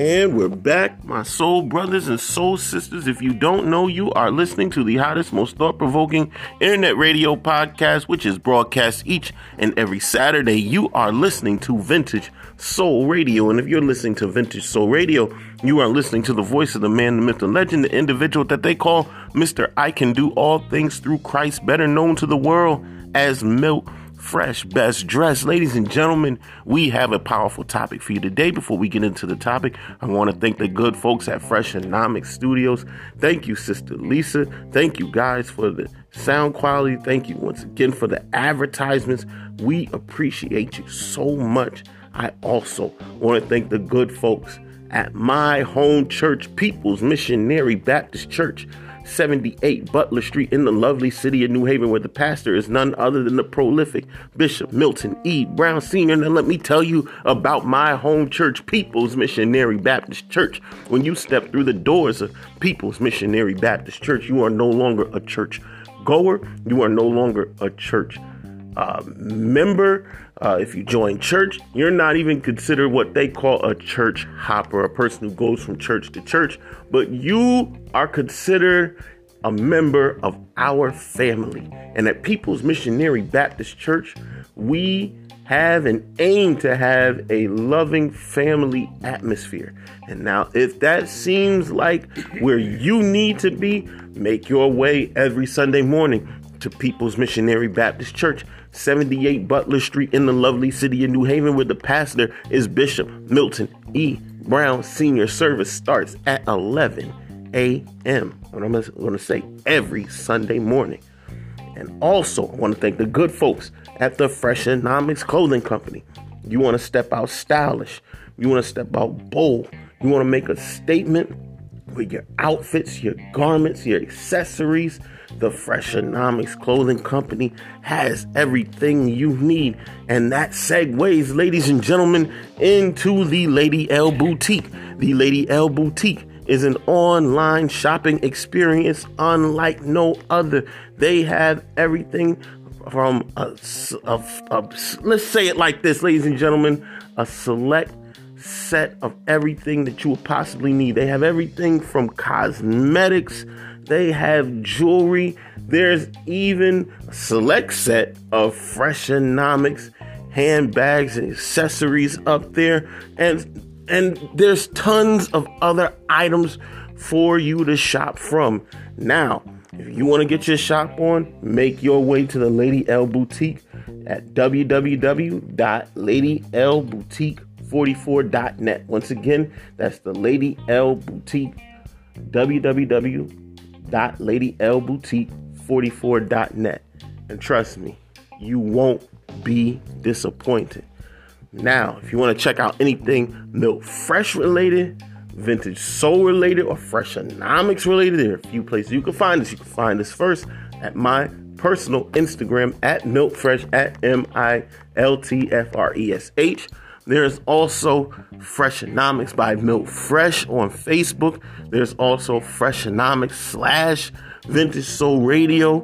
And we're back, my soul brothers and soul sisters. If you don't know, you are listening to the hottest, most thought provoking internet radio podcast, which is broadcast each and every Saturday. You are listening to Vintage Soul Radio. And if you're listening to Vintage Soul Radio, you are listening to the voice of the man, the myth, the legend, the individual that they call Mr. I Can Do All Things Through Christ, better known to the world as Milt fresh, best dressed. Ladies and gentlemen, we have a powerful topic for you today. Before we get into the topic, I want to thank the good folks at Freshonomics Studios. Thank you, Sister Lisa. Thank you guys for the sound quality. Thank you once again for the advertisements. We appreciate you so much. I also want to thank the good folks at my home church, People's Missionary Baptist Church. 78 Butler Street in the lovely city of New Haven, where the pastor is none other than the prolific Bishop Milton E. Brown Sr. Now, let me tell you about my home church, People's Missionary Baptist Church. When you step through the doors of People's Missionary Baptist Church, you are no longer a church goer, you are no longer a church uh, member. Uh, if you join church, you're not even considered what they call a church hopper, a person who goes from church to church, but you are considered a member of our family. And at People's Missionary Baptist Church, we have and aim to have a loving family atmosphere. And now, if that seems like where you need to be, make your way every Sunday morning to People's Missionary Baptist Church. 78 Butler Street in the lovely city of New Haven, where the pastor is Bishop Milton E. Brown. Senior service starts at 11 a.m. What I'm going to say every Sunday morning. And also, I want to thank the good folks at the Freshonomics Clothing Company. You want to step out stylish, you want to step out bold, you want to make a statement with your outfits, your garments, your accessories the Freshonomics Clothing Company has everything you need. And that segues, ladies and gentlemen, into the Lady L Boutique. The Lady L Boutique is an online shopping experience unlike no other. They have everything from a, a, a, let's say it like this, ladies and gentlemen, a select set of everything that you would possibly need. They have everything from cosmetics they have jewelry. There's even a select set of Freshonomics handbags and accessories up there. And and there's tons of other items for you to shop from. Now, if you want to get your shop on, make your way to the Lady L Boutique at www.ladylboutique44.net. Once again, that's the Lady L Boutique www www.ladylboutique44.net. And trust me, you won't be disappointed. Now, if you want to check out anything Milt Fresh related, vintage soul related, or freshonomics related, there are a few places you can find us. You can find us first at my personal Instagram at Milt Fresh at M I L T F R E S H. There's also Freshonomics by Milt Fresh on Facebook. There's also Freshonomics slash Vintage Soul Radio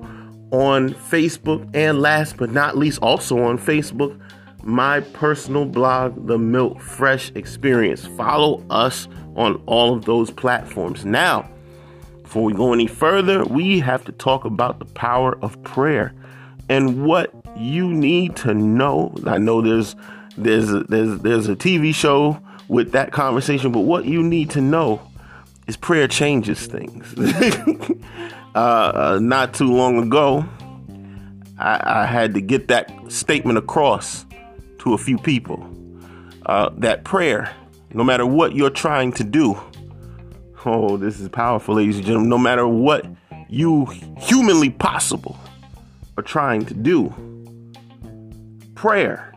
on Facebook. And last but not least, also on Facebook, my personal blog, The Milt Fresh Experience. Follow us on all of those platforms. Now, before we go any further, we have to talk about the power of prayer and what you need to know. I know there's there's a, there's there's a TV show with that conversation, but what you need to know is prayer changes things. uh, uh, not too long ago, I, I, had to get that statement across to a few people uh, that prayer, no matter what you're trying to do, oh, this is powerful, ladies and gentlemen. No matter what you humanly possible are trying to do, prayer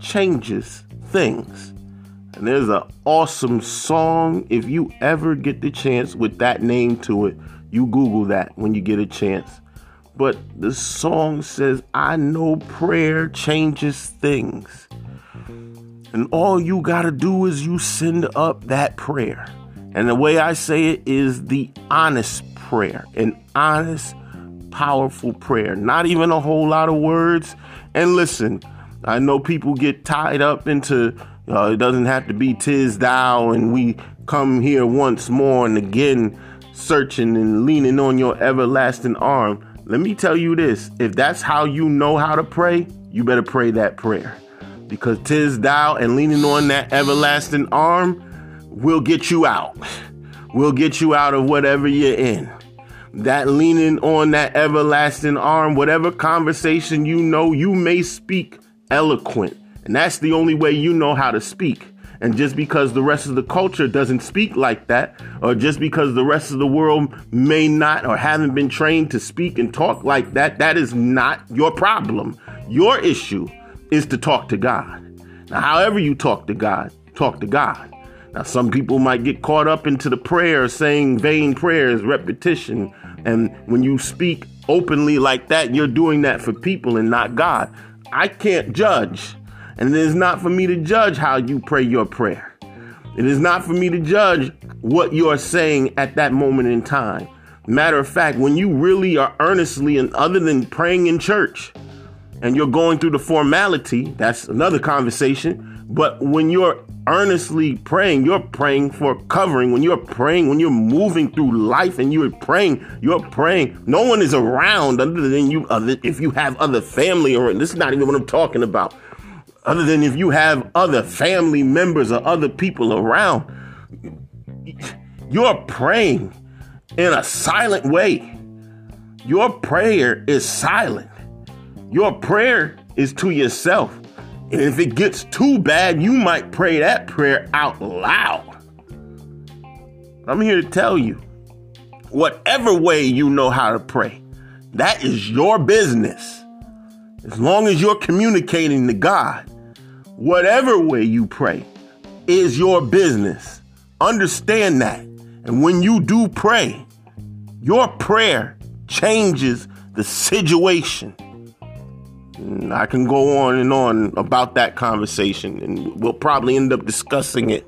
changes things. And there's an awesome song. If you ever get the chance with that name to it, you Google that when you get a chance. But the song says, I know prayer changes things. And all you got to do is you send up that prayer. And the way I say it is the honest prayer, an honest, powerful prayer. Not even a whole lot of words. And listen, I know people get tied up into, Uh, it doesn't have to be tis thou and we come here once more and again searching and leaning on your everlasting arm. Let me tell you this if that's how you know how to pray, you better pray that prayer. Because tis thou and leaning on that everlasting arm will get you out. We'll get you out of whatever you're in. That leaning on that everlasting arm, whatever conversation you know, you may speak eloquent. And that's the only way you know how to speak. And just because the rest of the culture doesn't speak like that, or just because the rest of the world may not or haven't been trained to speak and talk like that, that is not your problem. Your issue is to talk to God. Now, however you talk to God, talk to God. Now, some people might get caught up into the prayer, saying vain prayers, repetition. And when you speak openly like that, you're doing that for people and not God. I can't judge. And it is not for me to judge how you pray your prayer. It is not for me to judge what you are saying at that moment in time. Matter of fact, when you really are earnestly and other than praying in church and you're going through the formality, that's another conversation. But when you're earnestly praying, you're praying for covering. When you're praying, when you're moving through life and you're praying, you're praying. No one is around other than you, other, if you have other family or this is not even what I'm talking about other than if you have other family members or other people around. You're praying in a silent way. Your prayer is silent. Your prayer is to yourself. And if it gets too bad, you might pray that prayer out loud. I'm here to tell you whatever way you know how to pray, that is your business. As long as you're communicating to God, whatever way you pray is your business. Understand that. And when you do pray, your prayer changes the situation. And I can go on and on about that conversation, and we'll probably end up discussing it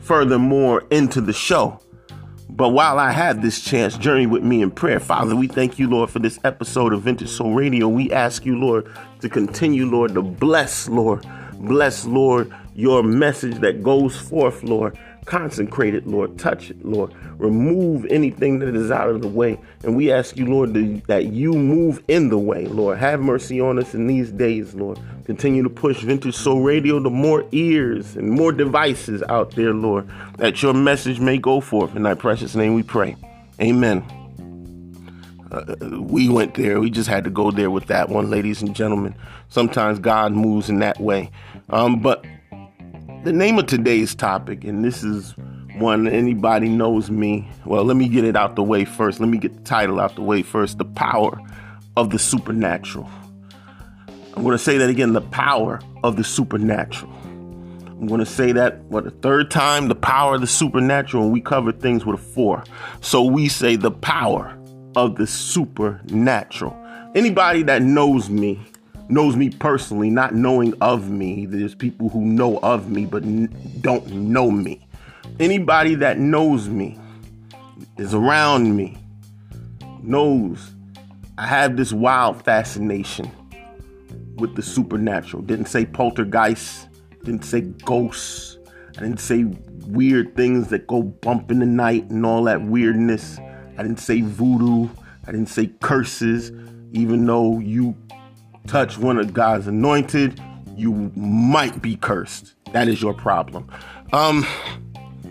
furthermore into the show. But while I have this chance, journey with me in prayer, Father, we thank you, Lord, for this episode of Vintage Soul Radio. We ask you, Lord, to continue, Lord, to bless, Lord, Bless, Lord, your message that goes forth, Lord. Consecrate it, Lord. Touch it, Lord. Remove anything that is out of the way. And we ask you, Lord, that you move in the way, Lord. Have mercy on us in these days, Lord. Continue to push Vintage Soul Radio to more ears and more devices out there, Lord, that your message may go forth. In thy precious name we pray. Amen. Uh, we went there. We just had to go there with that one, ladies and gentlemen. Sometimes God moves in that way. Um, but the name of today's topic, and this is one anybody knows me. Well, let me get it out the way first. Let me get the title out the way first. The power of the supernatural. I'm going to say that again the power of the supernatural. I'm going to say that, what, a third time? The power of the supernatural. And we cover things with a four. So we say the power of the supernatural. Anybody that knows me knows me personally, not knowing of me. There's people who know of me but don't know me. Anybody that knows me is around me knows I have this wild fascination with the supernatural. Didn't say poltergeist, didn't say ghosts, I didn't say weird things that go bump in the night and all that weirdness. I didn't say voodoo. I didn't say curses, even though you touch one of God's anointed, you might be cursed. That is your problem. Um,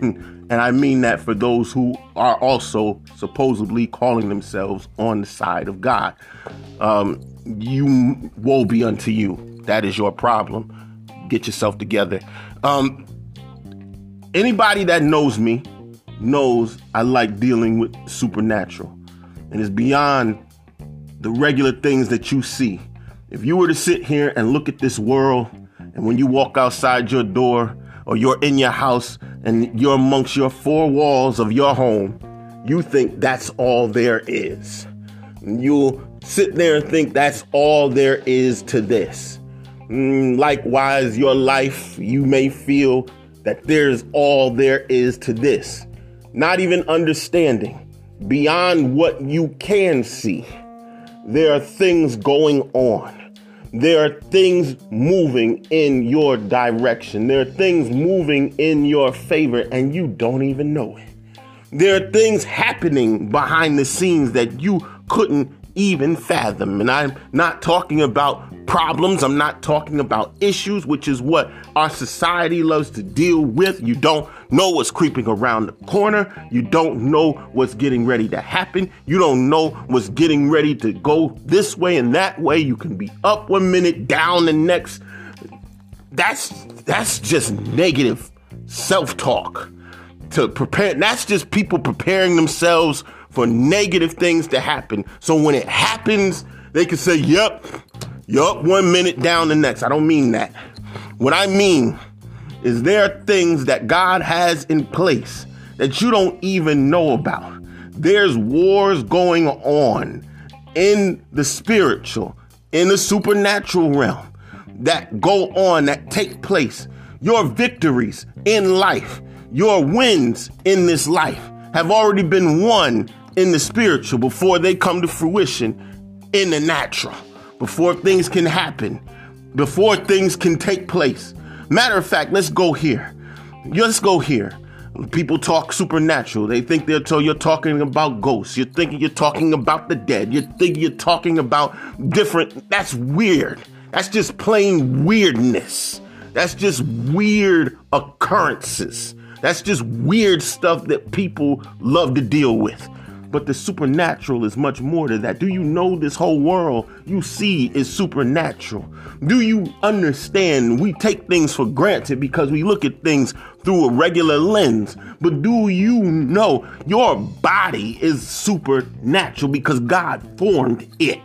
and I mean that for those who are also supposedly calling themselves on the side of God. Um, you woe be unto you. That is your problem. Get yourself together. Um, anybody that knows me knows I like dealing with supernatural. And it's beyond the regular things that you see. If you were to sit here and look at this world, and when you walk outside your door, or you're in your house and you're amongst your four walls of your home, you think that's all there is. You'll sit there and think that's all there is to this. Mm, likewise, your life, you may feel that there's all there is to this. Not even understanding beyond what you can see. There are things going on there are things moving in your direction. There are things moving in your favor, and you don't even know it. There are things happening behind the scenes that you couldn't even fathom. And I'm not talking about problems. I'm not talking about issues, which is what our society loves to deal with. You don't know what's creeping around the corner. You don't know what's getting ready to happen. You don't know what's getting ready to go this way and that way. You can be up one minute, down the next. That's that's just negative self-talk to prepare. That's just people preparing themselves for negative things to happen. So when it happens, they can say, "Yep, Yup, one minute down the next. I don't mean that. What I mean is there are things that God has in place that you don't even know about. There's wars going on in the spiritual, in the supernatural realm that go on, that take place. Your victories in life, your wins in this life have already been won in the spiritual before they come to fruition in the natural before things can happen, before things can take place. Matter of fact, let's go here. Let's go here. People talk supernatural. They think they're told you're talking about ghosts. You're thinking you're talking about the dead. You think you're talking about different. That's weird. That's just plain weirdness. That's just weird occurrences. That's just weird stuff that people love to deal with. But the supernatural is much more to that. Do you know this whole world you see is supernatural? Do you understand we take things for granted because we look at things through a regular lens? But do you know your body is supernatural because God formed it?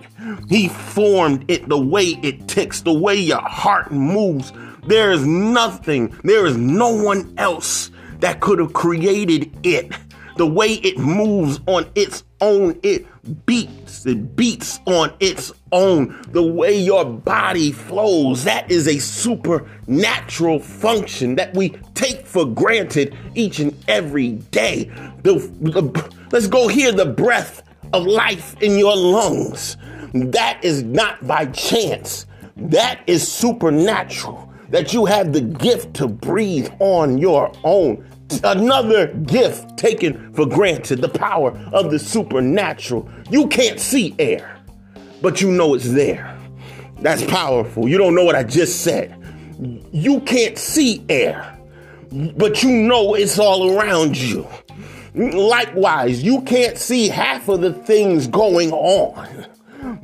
He formed it the way it ticks, the way your heart moves. There is nothing, there is no one else that could have created it the way it moves on its own, it beats, it beats on its own. The way your body flows, that is a supernatural function that we take for granted each and every day. The, the, let's go here the breath of life in your lungs. That is not by chance, that is supernatural. That you have the gift to breathe on your own another gift taken for granted the power of the supernatural. You can't see air, but you know it's there. That's powerful. You don't know what I just said. You can't see air, but you know it's all around you. Likewise, you can't see half of the things going on,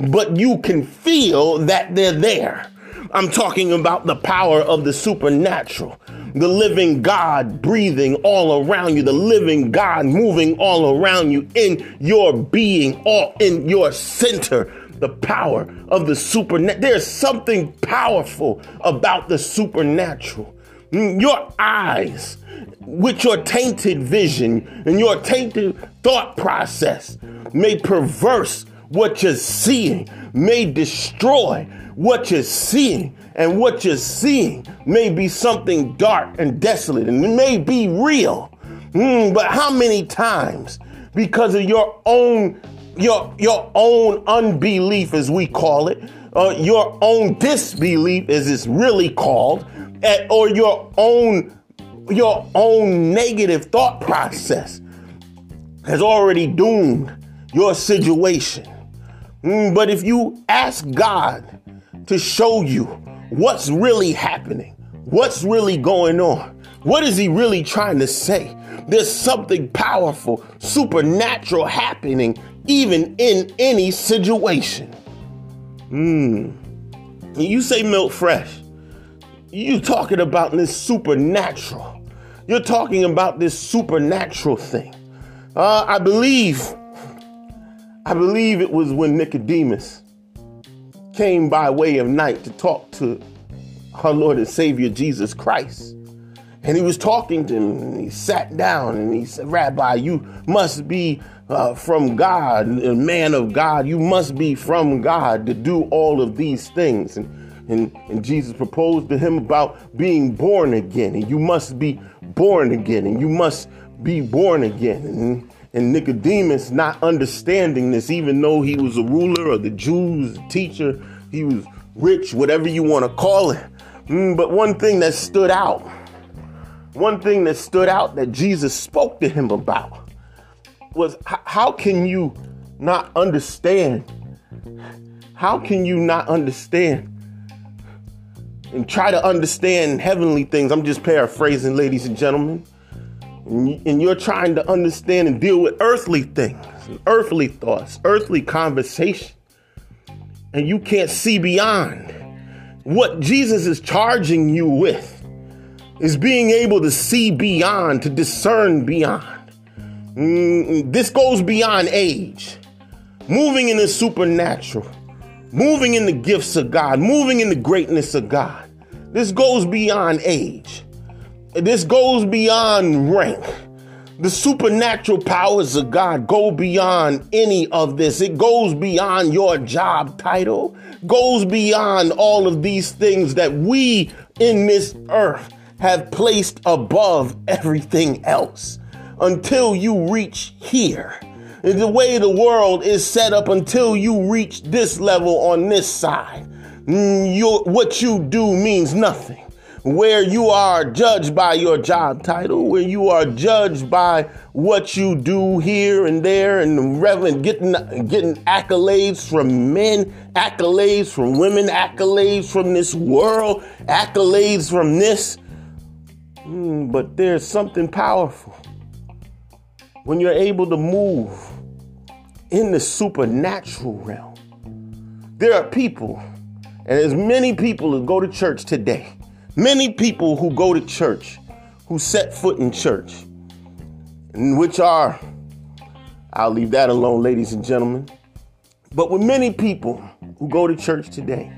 but you can feel that they're there. I'm talking about the power of the supernatural the living God breathing all around you, the living God moving all around you in your being, all in your center. The power of the supernatural. There's something powerful about the supernatural. Mm, your eyes, with your tainted vision and your tainted thought process, may perverse what you're seeing, may destroy what you're seeing and what you're seeing may be something dark and desolate and may be real. Mm, but how many times, because of your own your your own unbelief, as we call it, uh, your own disbelief, as it's really called, at, or your own your own negative thought process has already doomed your situation. Mm, but if you ask God to show you what's really happening, what's really going on. What is he really trying to say? There's something powerful, supernatural happening even in any situation. Hmm. You say Milt Fresh. You talking about this supernatural. You're talking about this supernatural thing. Uh, I believe, I believe it was when Nicodemus came by way of night to talk to our Lord and Savior Jesus Christ. And he was talking to him, and he sat down and he said, Rabbi, you must be uh, from God, a man of God. You must be from God to do all of these things. And, and, and Jesus proposed to him about being born again. And you must be born again. And you must be born again. And, and Nicodemus, not understanding this, even though he was a ruler of the Jews, teacher, he was rich, whatever you want to call it. Mm, but one thing that stood out, one thing that stood out that Jesus spoke to him about was how can you not understand? How can you not understand and try to understand heavenly things? I'm just paraphrasing, ladies and gentlemen. And you're trying to understand and deal with earthly things, earthly thoughts, earthly conversation. And you can't see beyond. What Jesus is charging you with is being able to see beyond, to discern beyond. Mm, this goes beyond age. Moving in the supernatural, moving in the gifts of God, moving in the greatness of God. This goes beyond age. This goes beyond rank. The supernatural powers of God go beyond any of this. It goes beyond your job title, goes beyond all of these things that we in this earth have placed above everything else until you reach here. The way the world is set up until you reach this level on this side. Mm, your, what you do means nothing. Where you are judged by your job title, where you are judged by what you do here and there, and reverend getting getting accolades from men, accolades from women, accolades from this world, accolades from this. Mm, but there's something powerful when you're able to move in the supernatural realm. There are people, and as many people who go to church today, many people who go to church, who set foot in church, which are, I'll leave that alone, ladies and gentlemen. But with many people who go to church today,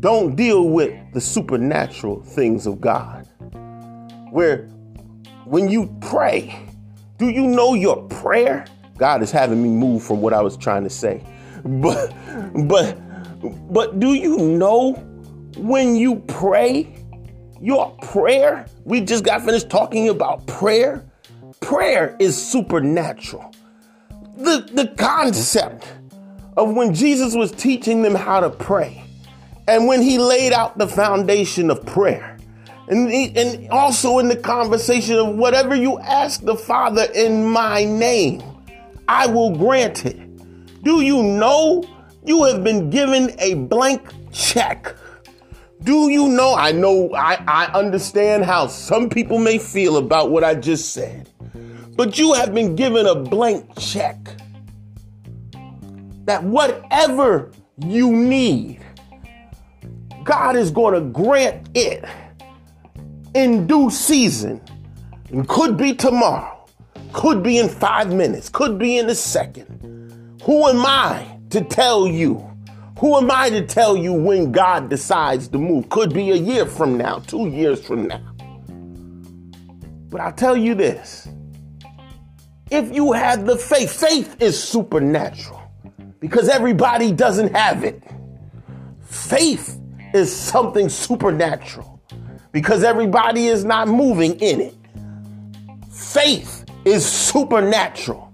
don't deal with the supernatural things of God. Where when you pray, do you know your prayer? God is having me move from what I was trying to say. But but but do you know when you pray, your prayer, we just got finished talking about prayer. Prayer is supernatural. The the concept of when Jesus was teaching them how to pray and when he laid out the foundation of prayer and, and also in the conversation of whatever you ask the Father in my name, I will grant it. Do you know you have been given a blank check? Do you know? I know, I, I understand how some people may feel about what I just said, but you have been given a blank check that whatever you need, God is going to grant it in due season. And could be tomorrow, could be in five minutes, could be in a second. Who am I to tell you? Who am I to tell you when God decides to move? Could be a year from now, two years from now. But I'll tell you this if you have the faith, faith is supernatural because everybody doesn't have it. Faith is something supernatural because everybody is not moving in it. Faith is supernatural.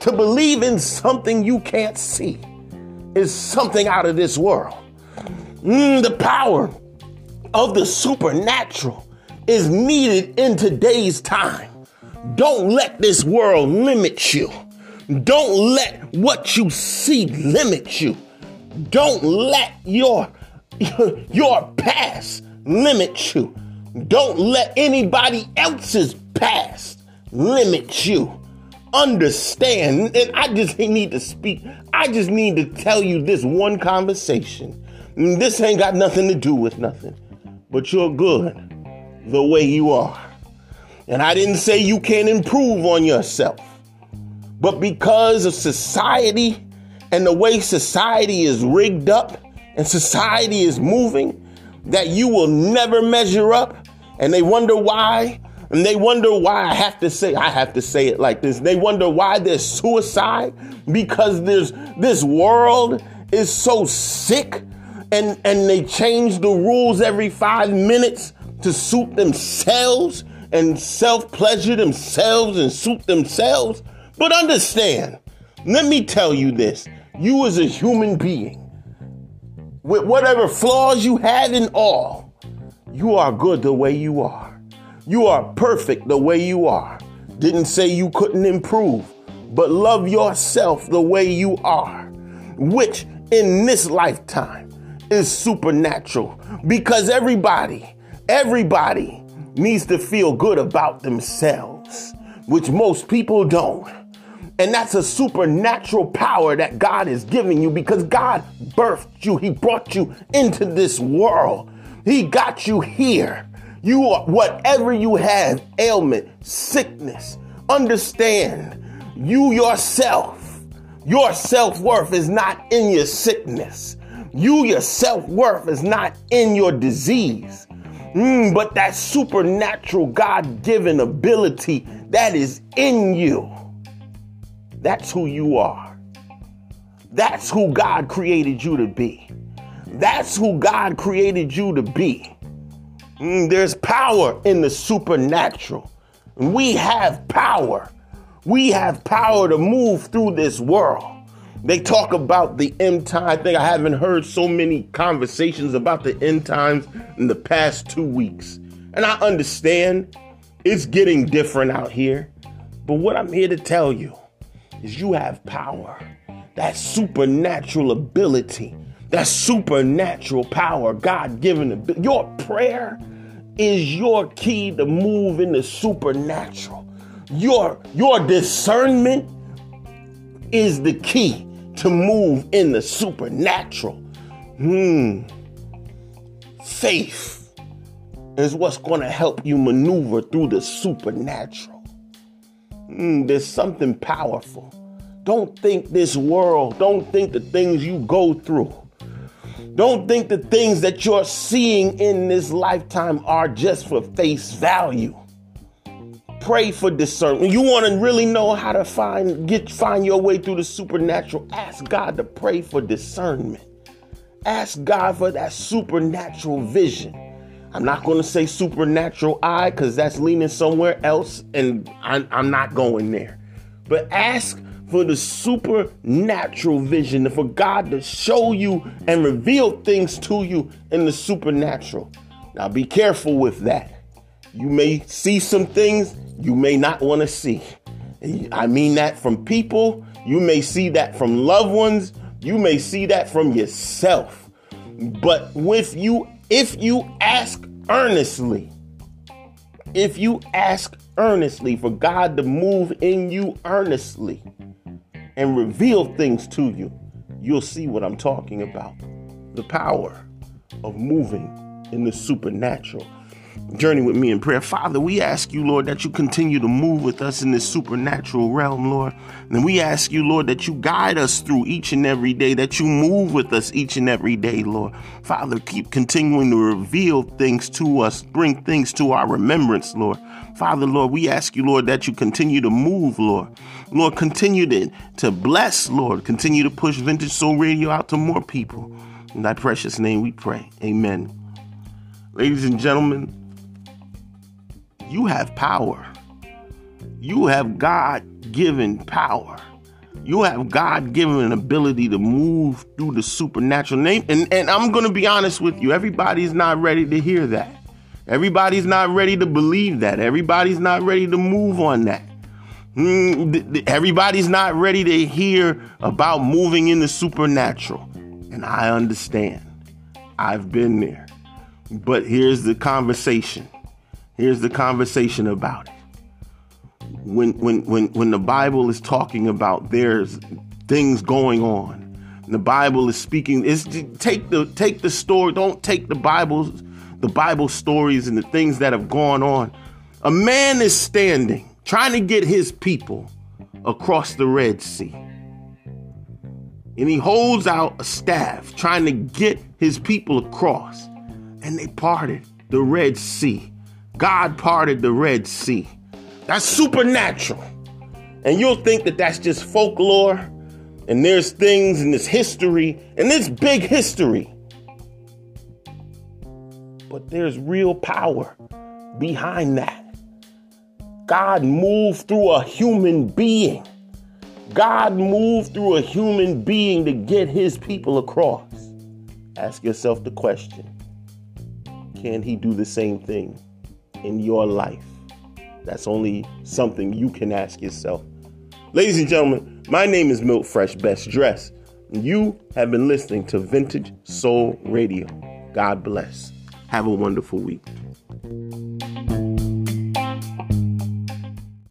To believe in something you can't see is something out of this world. Mm, the power of the supernatural is needed in today's time. Don't let this world limit you. Don't let what you see limit you. Don't let your your past limit you. Don't let anybody else's past limit you. Understand, and I just need to speak. I just need to tell you this one conversation. Mm, this ain't got nothing to do with nothing, but you're good the way you are. And I didn't say you can't improve on yourself, but because of society and the way society is rigged up and society is moving, that you will never measure up and they wonder why. And they wonder why I have to say, I have to say it like this. They wonder why there's suicide because there's this world is so sick and, and they change the rules every five minutes to suit themselves and self pleasure themselves and suit themselves. But understand, let me tell you this you as a human being, with whatever flaws you have in all, you are good the way you are. You are perfect the way you are. Didn't say you couldn't improve, but love yourself the way you are, which in this lifetime is supernatural because everybody, everybody needs to feel good about themselves, which most people don't. And that's a supernatural power that God is giving you because God birthed you. He brought you into this world. He got you here. You are whatever you have, ailment, sickness, understand you yourself, your self worth is not in your sickness. You, your self worth is not in your disease. Mm, but that supernatural God given ability that is in you. That's who you are. That's who God created you to be. That's who God created you to be. Mm, there's power in the supernatural. We have power. We have power to move through this world. They talk about the end time. I think I haven't heard so many conversations about the end times in the past two weeks. And I understand it's getting different out here. But what I'm here to tell you is you have power. That supernatural ability, that supernatural power, God given. Your prayer is your key to move in the supernatural. Your, your discernment is the key to move in the supernatural. Hmm. Faith is what's going to help you maneuver through the supernatural. Hmm. there's something powerful. Don't think this world, don't think the things you go through, don't think the things that you're seeing in this lifetime are just for face value pray for discernment. You want to really know how to find get find your way through the supernatural. Ask God to pray for discernment. Ask God for that supernatural vision. I'm not going to say supernatural eye because that's leaning somewhere else, and I'm, I'm not going there. But ask for the supernatural vision, for God to show you and reveal things to you in the supernatural. Now, be careful with that. You may see some things you may not want to see. I mean that from people, you may see that from loved ones, you may see that from yourself. But with you, if you ask earnestly, if you ask earnestly for God to move in you earnestly and reveal things to you, you'll see what I'm talking about. The power of moving in the supernatural journey with me in prayer. Father, we ask you, Lord, that you continue to move with us in this supernatural realm, Lord. And we ask you, Lord, that you guide us through each and every day, that you move with us each and every day, Lord. Father, keep continuing to reveal things to us, bring things to our remembrance, Lord. Father, Lord, we ask you, Lord, that you continue to move, Lord. Lord, continue to, to bless, Lord. Continue to push Vintage Soul Radio out to more people. In thy precious name we pray. Amen. Ladies and gentlemen, you have power. You have God given power. You have God given ability to move through the supernatural name. And, and I'm going to be honest with you. Everybody's not ready to hear that. Everybody's not ready to believe that. Everybody's not ready to move on that. Mm, everybody's not ready to hear about moving in the supernatural. And I understand. I've been there. But here's the conversation Here's the conversation about it. When when when when the Bible is talking about there's things going on, the Bible is speaking. Is take the take the story. Don't take the Bible, the Bible stories and the things that have gone on. A man is standing trying to get his people across the Red Sea. And he holds out a staff trying to get his people across. And they parted the Red Sea. God parted the Red Sea. That's supernatural. And you'll think that that's just folklore, and there's things in this history, and this big history. But there's real power behind that. God moved through a human being. God moved through a human being to get his people across. ask yourself the question Can He do the same thing in your life? That's only something you can ask yourself. Ladies and gentlemen, my name is Milt Fresh Best Dress. You have been listening to Vintage Soul Radio. God bless. Have a wonderful week.